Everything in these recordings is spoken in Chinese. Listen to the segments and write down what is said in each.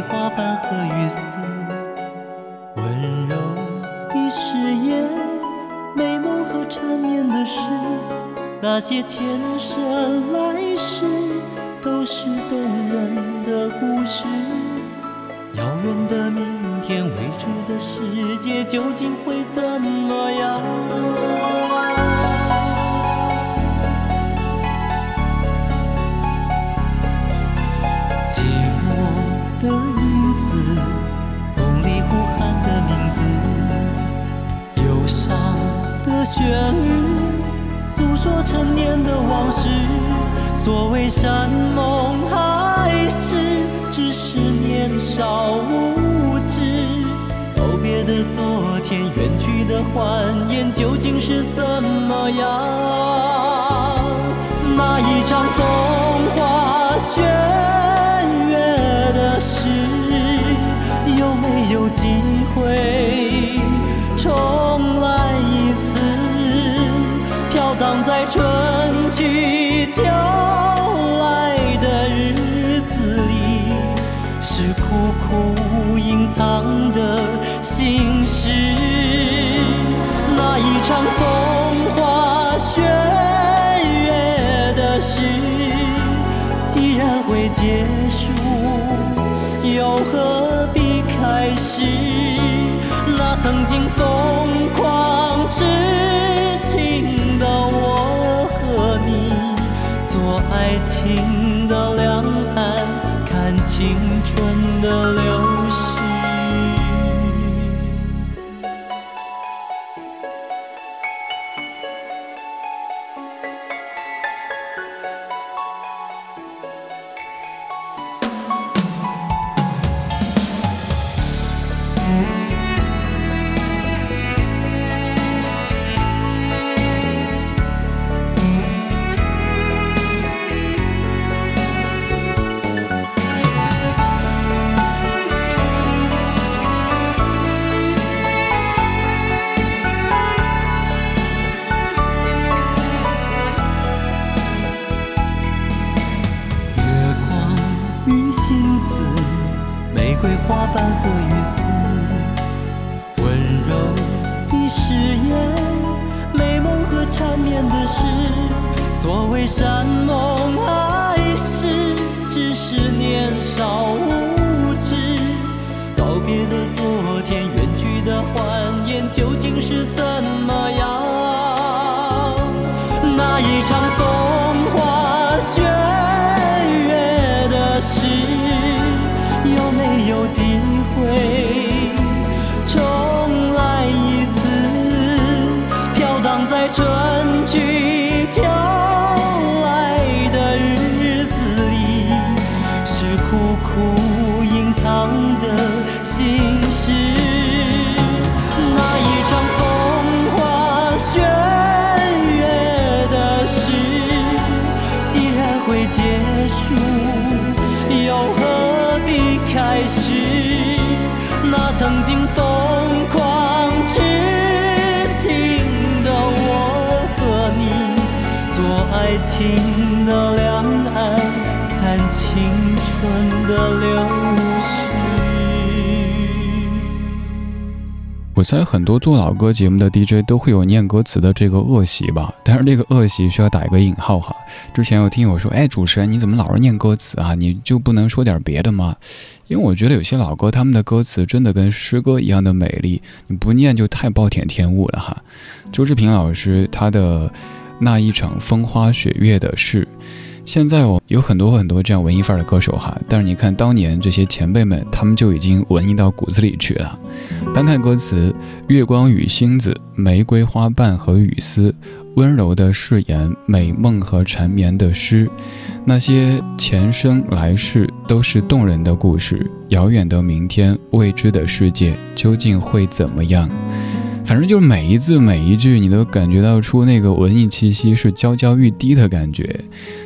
花瓣和雨丝，温柔的誓言，美梦和缠绵的诗，那些前生来世都是动人的故事。遥远的明天，未知的世界究竟会怎么样？的影子，风里呼喊的名字，忧伤的旋律诉说陈年的往事，所谓山盟海誓，只是年少无知。告别的昨天，远去的欢颜，究竟是怎么样？那一场风花雪重来一次？飘荡在春去秋来的日子里，是苦苦隐藏的心事。那一场风花雪曾年少无知告别的昨天远去的欢颜究竟是怎么样？那一场风花雪月的事有没有机会重来一次？飘荡在春去秋开始，那曾经疯狂痴情的我和你，做爱情的两岸，看青春的流我猜很多做老歌节目的 DJ 都会有念歌词的这个恶习吧，但是这个恶习需要打一个引号哈。之前有听友说，哎，主持人你怎么老是念歌词啊？你就不能说点别的吗？因为我觉得有些老歌，他们的歌词真的跟诗歌一样的美丽，你不念就太暴殄天物了哈。周志平老师他的那一场风花雪月的事，现在我有很多很多这样文艺范儿的歌手哈，但是你看当年这些前辈们，他们就已经文艺到骨子里去了。单看歌词，月光与星子，玫瑰花瓣和雨丝，温柔的誓言，美梦和缠绵的诗。那些前生来世都是动人的故事，遥远的明天，未知的世界究竟会怎么样？反正就是每一字每一句，你都感觉到出那个文艺气息，是娇娇欲滴的感觉。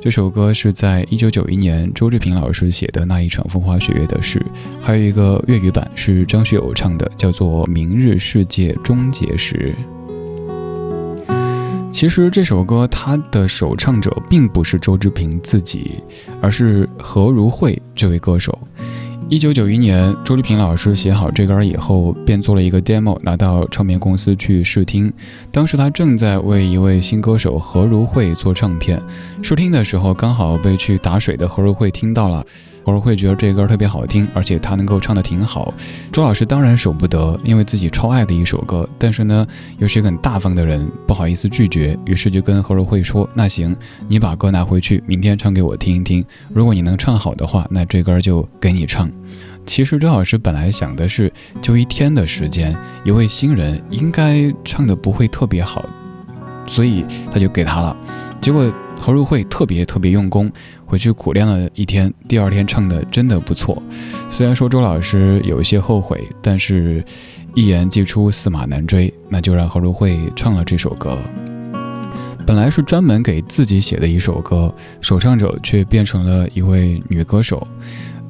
这首歌是在一九九一年周志平老师写的那一场风花雪月的事，还有一个粤语版是张学友唱的，叫做《明日世界终结时》。其实这首歌它的首唱者并不是周志平自己，而是何如慧这位歌手。一九九一年，周丽萍老师写好这歌以后，便做了一个 demo，拿到唱片公司去试听。当时她正在为一位新歌手何如慧做唱片，试听的时候刚好被去打水的何如慧听到了。何如慧觉得这歌特别好听，而且他能够唱得挺好。周老师当然舍不得，因为自己超爱的一首歌，但是呢，又是一个很大方的人，不好意思拒绝，于是就跟何如慧说：“那行，你把歌拿回去，明天唱给我听一听。如果你能唱好的话，那这歌就给你唱。”其实周老师本来想的是，就一天的时间，一位新人应该唱的不会特别好，所以他就给他了。结果何如慧特别特别用功，回去苦练了一天，第二天唱的真的不错。虽然说周老师有一些后悔，但是一言既出，驷马难追，那就让何如慧唱了这首歌。本来是专门给自己写的一首歌，首唱者却变成了一位女歌手。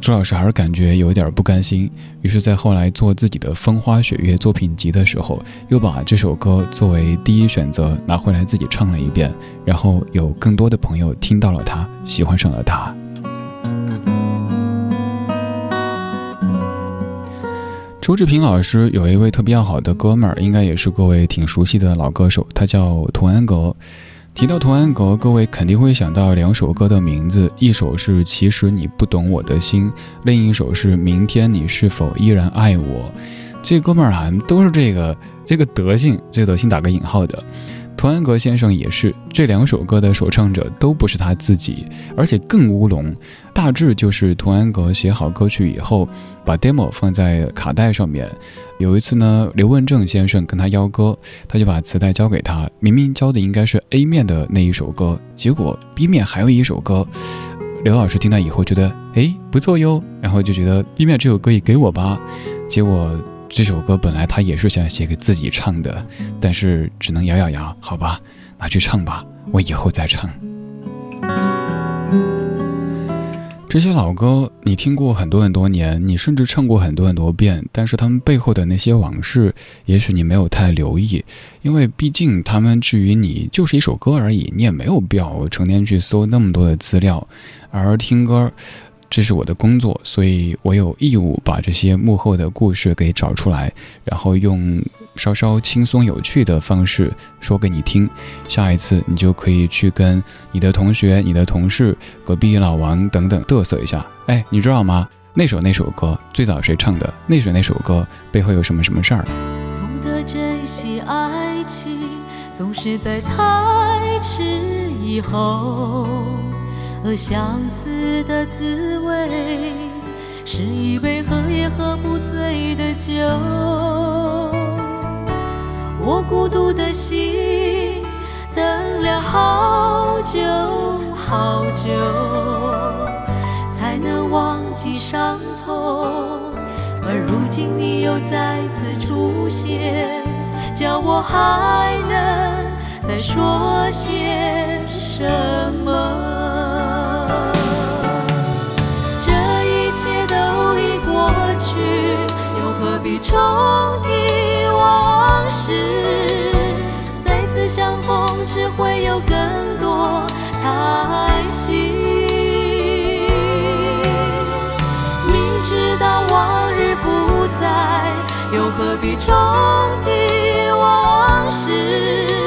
周老师还是感觉有点不甘心，于是，在后来做自己的《风花雪月》作品集的时候，又把这首歌作为第一选择拿回来自己唱了一遍，然后有更多的朋友听到了他，喜欢上了他。周志平老师有一位特别要好的哥们儿，应该也是各位挺熟悉的老歌手，他叫童安格。提到童安格，各位肯定会想到两首歌的名字，一首是《其实你不懂我的心》，另一首是《明天你是否依然爱我》。这哥们儿啊，都是这个这个德性，这个德性打个引号的。童安格先生也是这两首歌的首唱者，都不是他自己，而且更乌龙。大致就是童安格写好歌曲以后，把 demo 放在卡带上面。有一次呢，刘文正先生跟他邀歌，他就把磁带交给他，明明交的应该是 A 面的那一首歌，结果 B 面还有一首歌。刘老师听到以后觉得，哎，不错哟，然后就觉得 B 面这首歌也给我吧，结果。这首歌本来他也是想写给自己唱的，但是只能咬咬牙，好吧，拿去唱吧，我以后再唱。这些老歌你听过很多很多年，你甚至唱过很多很多遍，但是他们背后的那些往事，也许你没有太留意，因为毕竟他们至于你就是一首歌而已，你也没有必要成天去搜那么多的资料，而听歌。这是我的工作，所以我有义务把这些幕后的故事给找出来，然后用稍稍轻松有趣的方式说给你听。下一次你就可以去跟你的同学、你的同事、隔壁老王等等嘚瑟一下。哎，你知道吗？那首那首歌最早谁唱的？那首那首歌背后有什么什么事儿？懂得珍惜爱情，总是在太迟以后。和相思的滋味，是一杯喝也喝不醉的酒。我孤独的心等了好久好久，才能忘记伤痛。而如今你又再次出现，叫我还能再说些什么？这一切都已过去，又何必重提往事，再次相逢只会有更多叹息。明知道往日不再，又何必重提往事？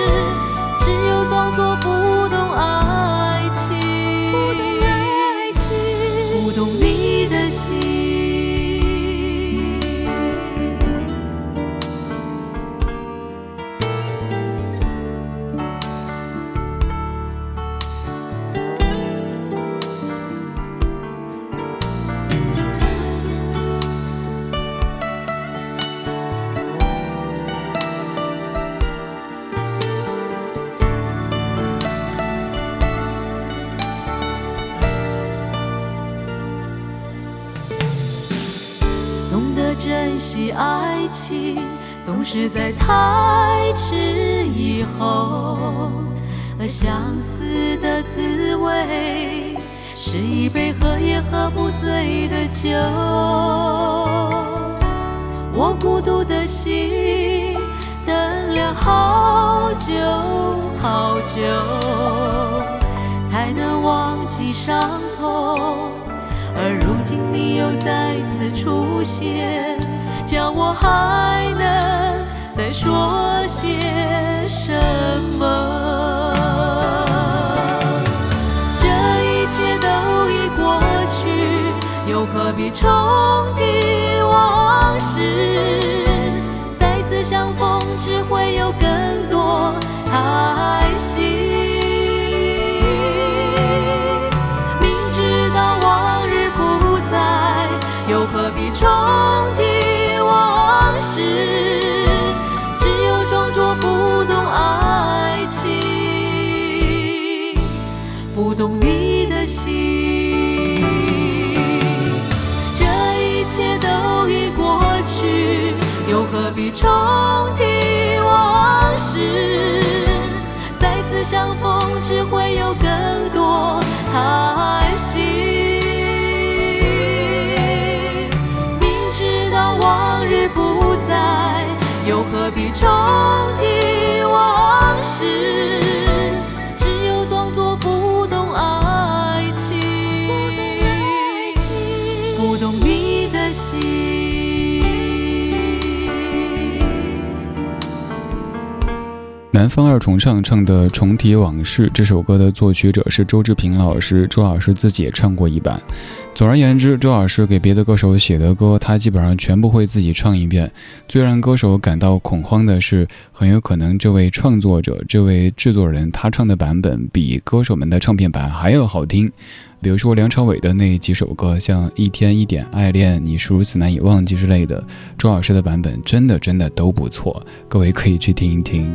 珍惜爱情，总是在太迟以后。而相思的滋味，是一杯喝也喝不醉的酒。我孤独的心，等了好久好久，才能忘记伤痛。而如今你又再次出现，叫我还能再说些什么？这一切都已过去，又何必重提往事？再次相逢只会有更多叹息。何必重提往事？只有装作不懂爱情，不懂你的心。这一切都已过去，又何必重提往事？再次？相逢只会有更多叹息，何必重提往事？只有装作不懂爱情，不懂你的心。南方二重唱唱的《重提往事》这首歌的作曲者是周志平老师，周老师自己也唱过一版。总而言之，周老师给别的歌手写的歌，他基本上全部会自己唱一遍。最让歌手感到恐慌的是，很有可能这位创作者、这位制作人他唱的版本比歌手们的唱片版还要好听。比如说梁朝伟的那几首歌，像《一天一点爱恋》《你是如此难以忘记》之类的，周老师的版本真的真的都不错，各位可以去听一听。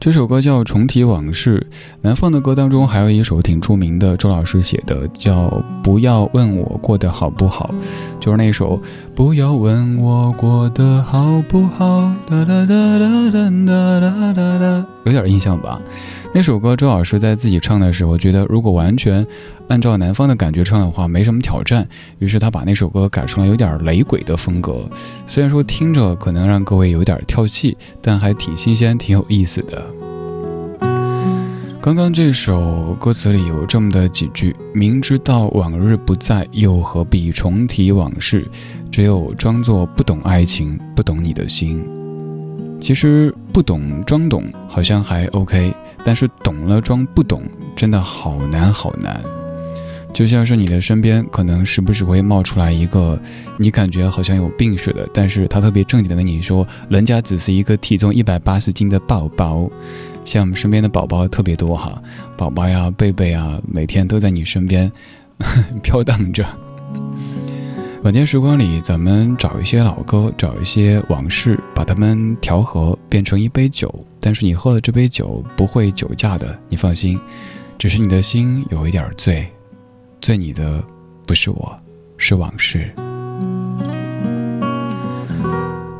这首歌叫《重提往事》，南方的歌当中还有一首挺出名的，周老师写的，叫《不要问我过得好不好》，就是那首《不要问我过得好不好》，哒哒哒哒哒哒哒哒，有点印象吧？那首歌周老师在自己唱的时候，觉得如果完全按照南方的感觉唱的话，没什么挑战。于是他把那首歌改成了有点雷鬼的风格。虽然说听着可能让各位有点跳戏，但还挺新鲜、挺有意思的。刚刚这首歌词里有这么的几句：明知道往日不在，又何必重提往事？只有装作不懂爱情，不懂你的心。其实不懂装懂好像还 OK，但是懂了装不懂真的好难好难。就像是你的身边可能时不时会冒出来一个你感觉好像有病似的，但是他特别正经的跟你说，人家只是一个体重一百八十斤的宝宝。像我们身边的宝宝特别多哈，宝宝呀、贝贝啊，每天都在你身边 飘荡着。晚间时光里，咱们找一些老歌，找一些往事，把它们调和，变成一杯酒。但是你喝了这杯酒，不会酒驾的，你放心。只是你的心有一点醉，醉你的不是我，是往事。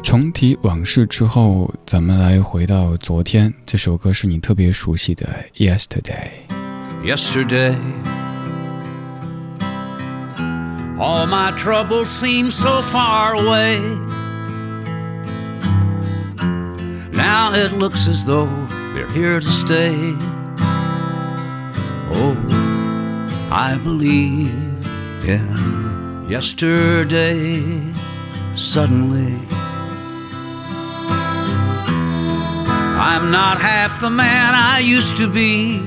重提往事之后，咱们来回到昨天。这首歌是你特别熟悉的《Yesterday》。Yesterday. All my troubles seem so far away. Now it looks as though they're here to stay. Oh, I believe in yesterday. Suddenly, I'm not half the man I used to be.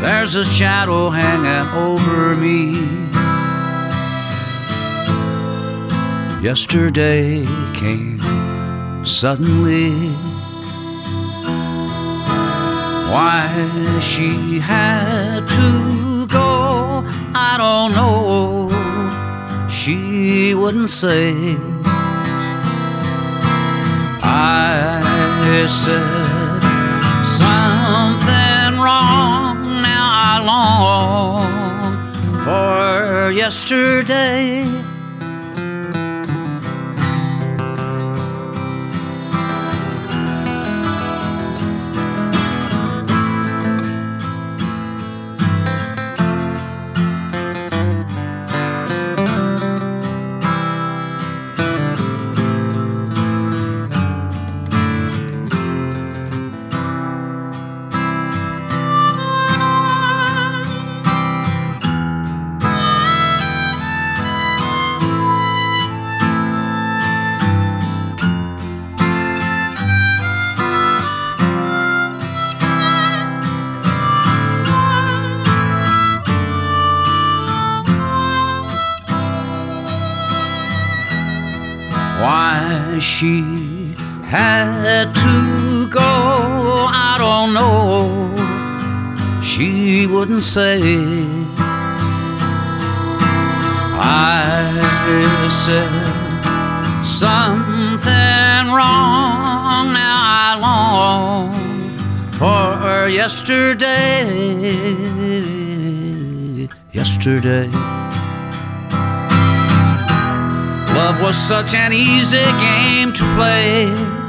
There's a shadow hanging over me. Yesterday came suddenly. Why she had to go, I don't know. She wouldn't say. I said something wrong now, I long for yesterday. She wouldn't say. I said something wrong. Now I long for yesterday yesterday. Love was such an easy game to play.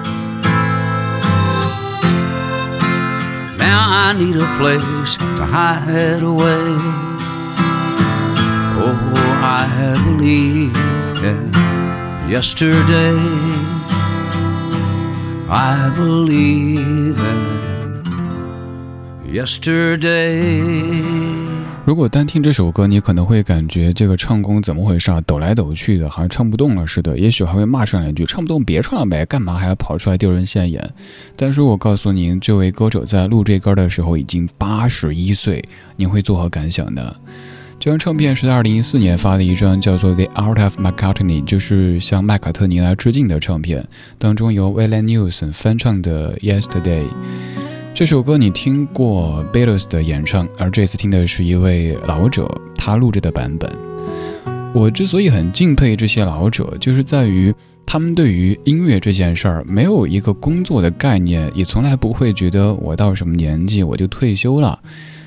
Now I need a place to hide away. Oh, I believe yesterday. I believe in yesterday. 如果单听这首歌，你可能会感觉这个唱功怎么回事啊？抖来抖去的，好像唱不动了似的。也许还会骂上两句：“唱不动别唱了呗，干嘛还要跑出来丢人现眼？”但是我告诉您，这位歌手在录这歌的时候已经八十一岁，您会作何感想呢？这张唱片是在二零一四年发的一张叫做《The Art of McCartney》，就是向麦卡特尼来致敬的唱片，当中由 Willie Nelson 翻唱的《Yesterday》。这首歌你听过 Beatles 的演唱，而这次听的是一位老者他录制的版本。我之所以很敬佩这些老者，就是在于他们对于音乐这件事儿没有一个工作的概念，也从来不会觉得我到什么年纪我就退休了。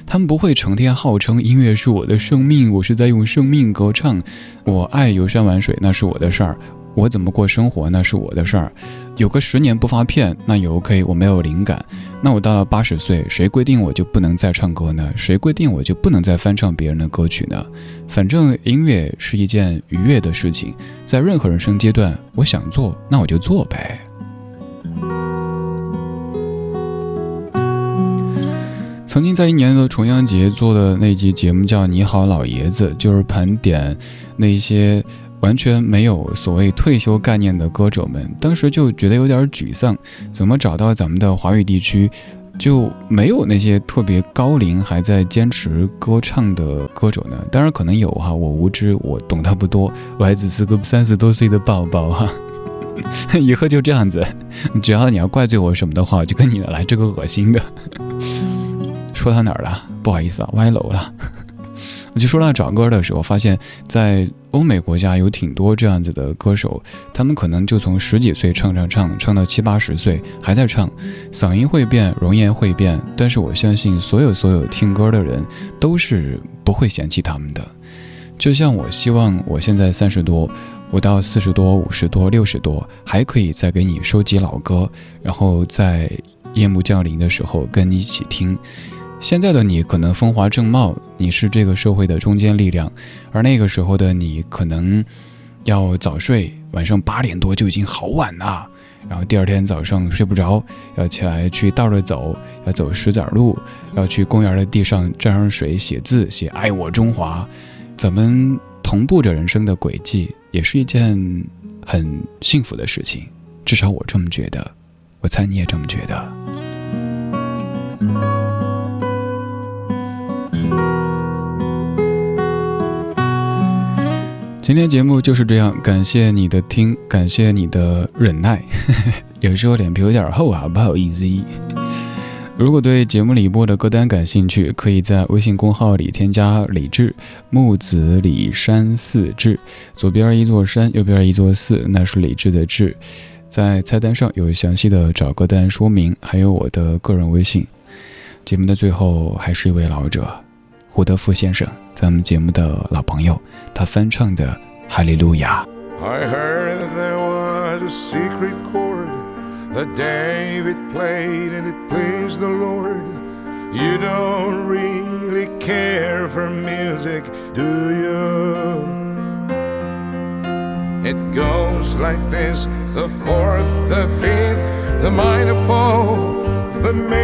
他们不会成天号称音乐是我的生命，我是在用生命歌唱。我爱游山玩水，那是我的事儿。我怎么过生活那是我的事儿，有个十年不发片那也 OK，我没有灵感，那我到了八十岁，谁规定我就不能再唱歌呢？谁规定我就不能再翻唱别人的歌曲呢？反正音乐是一件愉悦的事情，在任何人生阶段，我想做那我就做呗。曾经在一年的重阳节做的那集节目叫《你好老爷子》，就是盘点那些。完全没有所谓退休概念的歌手们，当时就觉得有点沮丧。怎么找到咱们的华语地区就没有那些特别高龄还在坚持歌唱的歌手呢？当然可能有哈，我无知，我懂他不多，我还只是个三十多岁的宝宝哈。以后就这样子，只要你要怪罪我什么的话，我就跟你来这个恶心的。说到哪儿了？不好意思啊，歪楼了。我就说到找歌的时候，发现，在欧美国家有挺多这样子的歌手，他们可能就从十几岁唱唱唱，唱到七八十岁还在唱，嗓音会变，容颜会变，但是我相信所有所有听歌的人都是不会嫌弃他们的。就像我希望我现在三十多，我到四十多、五十多、六十多还可以再给你收集老歌，然后在夜幕降临的时候跟你一起听。现在的你可能风华正茂，你是这个社会的中坚力量，而那个时候的你可能要早睡，晚上八点多就已经好晚了，然后第二天早上睡不着，要起来去倒着走，要走石子路，要去公园的地上沾上水写字，写爱我中华。咱们同步着人生的轨迹，也是一件很幸福的事情，至少我这么觉得，我猜你也这么觉得。今天节目就是这样，感谢你的听，感谢你的忍耐。有时候脸皮有点厚啊，不好意思。如果对节目里播的歌单感兴趣，可以在微信公号里添加李志木子李山寺志，左边一座山，右边一座寺，那是李志的志。在菜单上有详细的找歌单说明，还有我的个人微信。节目的最后，还是一位老者。胡德夫先生，咱们节目的老朋友，他翻唱的《哈利路亚》。I heard there was a secret chord that David played and it pleased the Lord. You don't really care for music, do you? It goes like this the fourth, the fifth, the minor fall, the major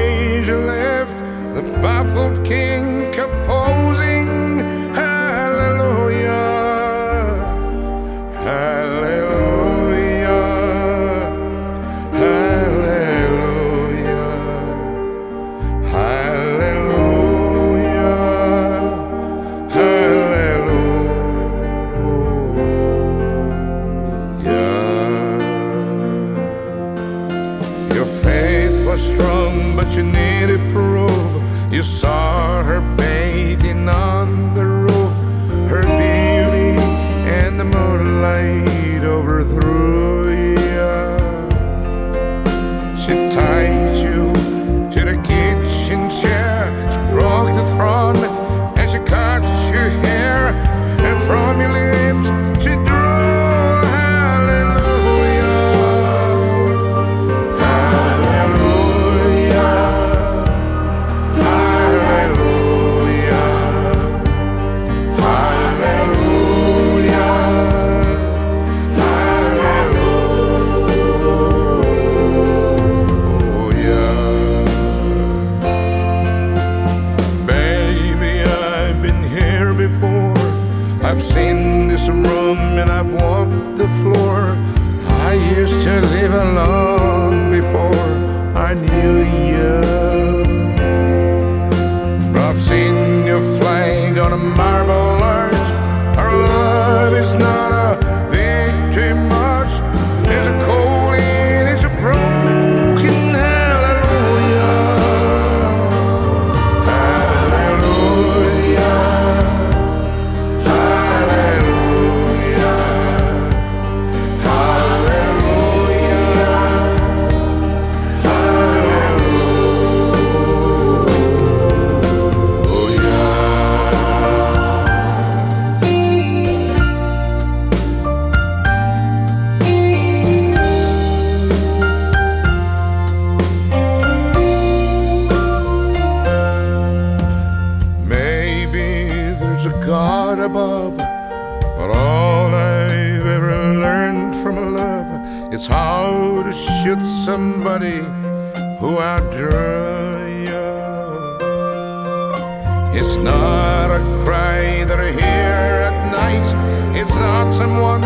You. and above. But all I've ever learned from love is how to shoot somebody who outdraws you. It's not a cry that I hear at night. It's not someone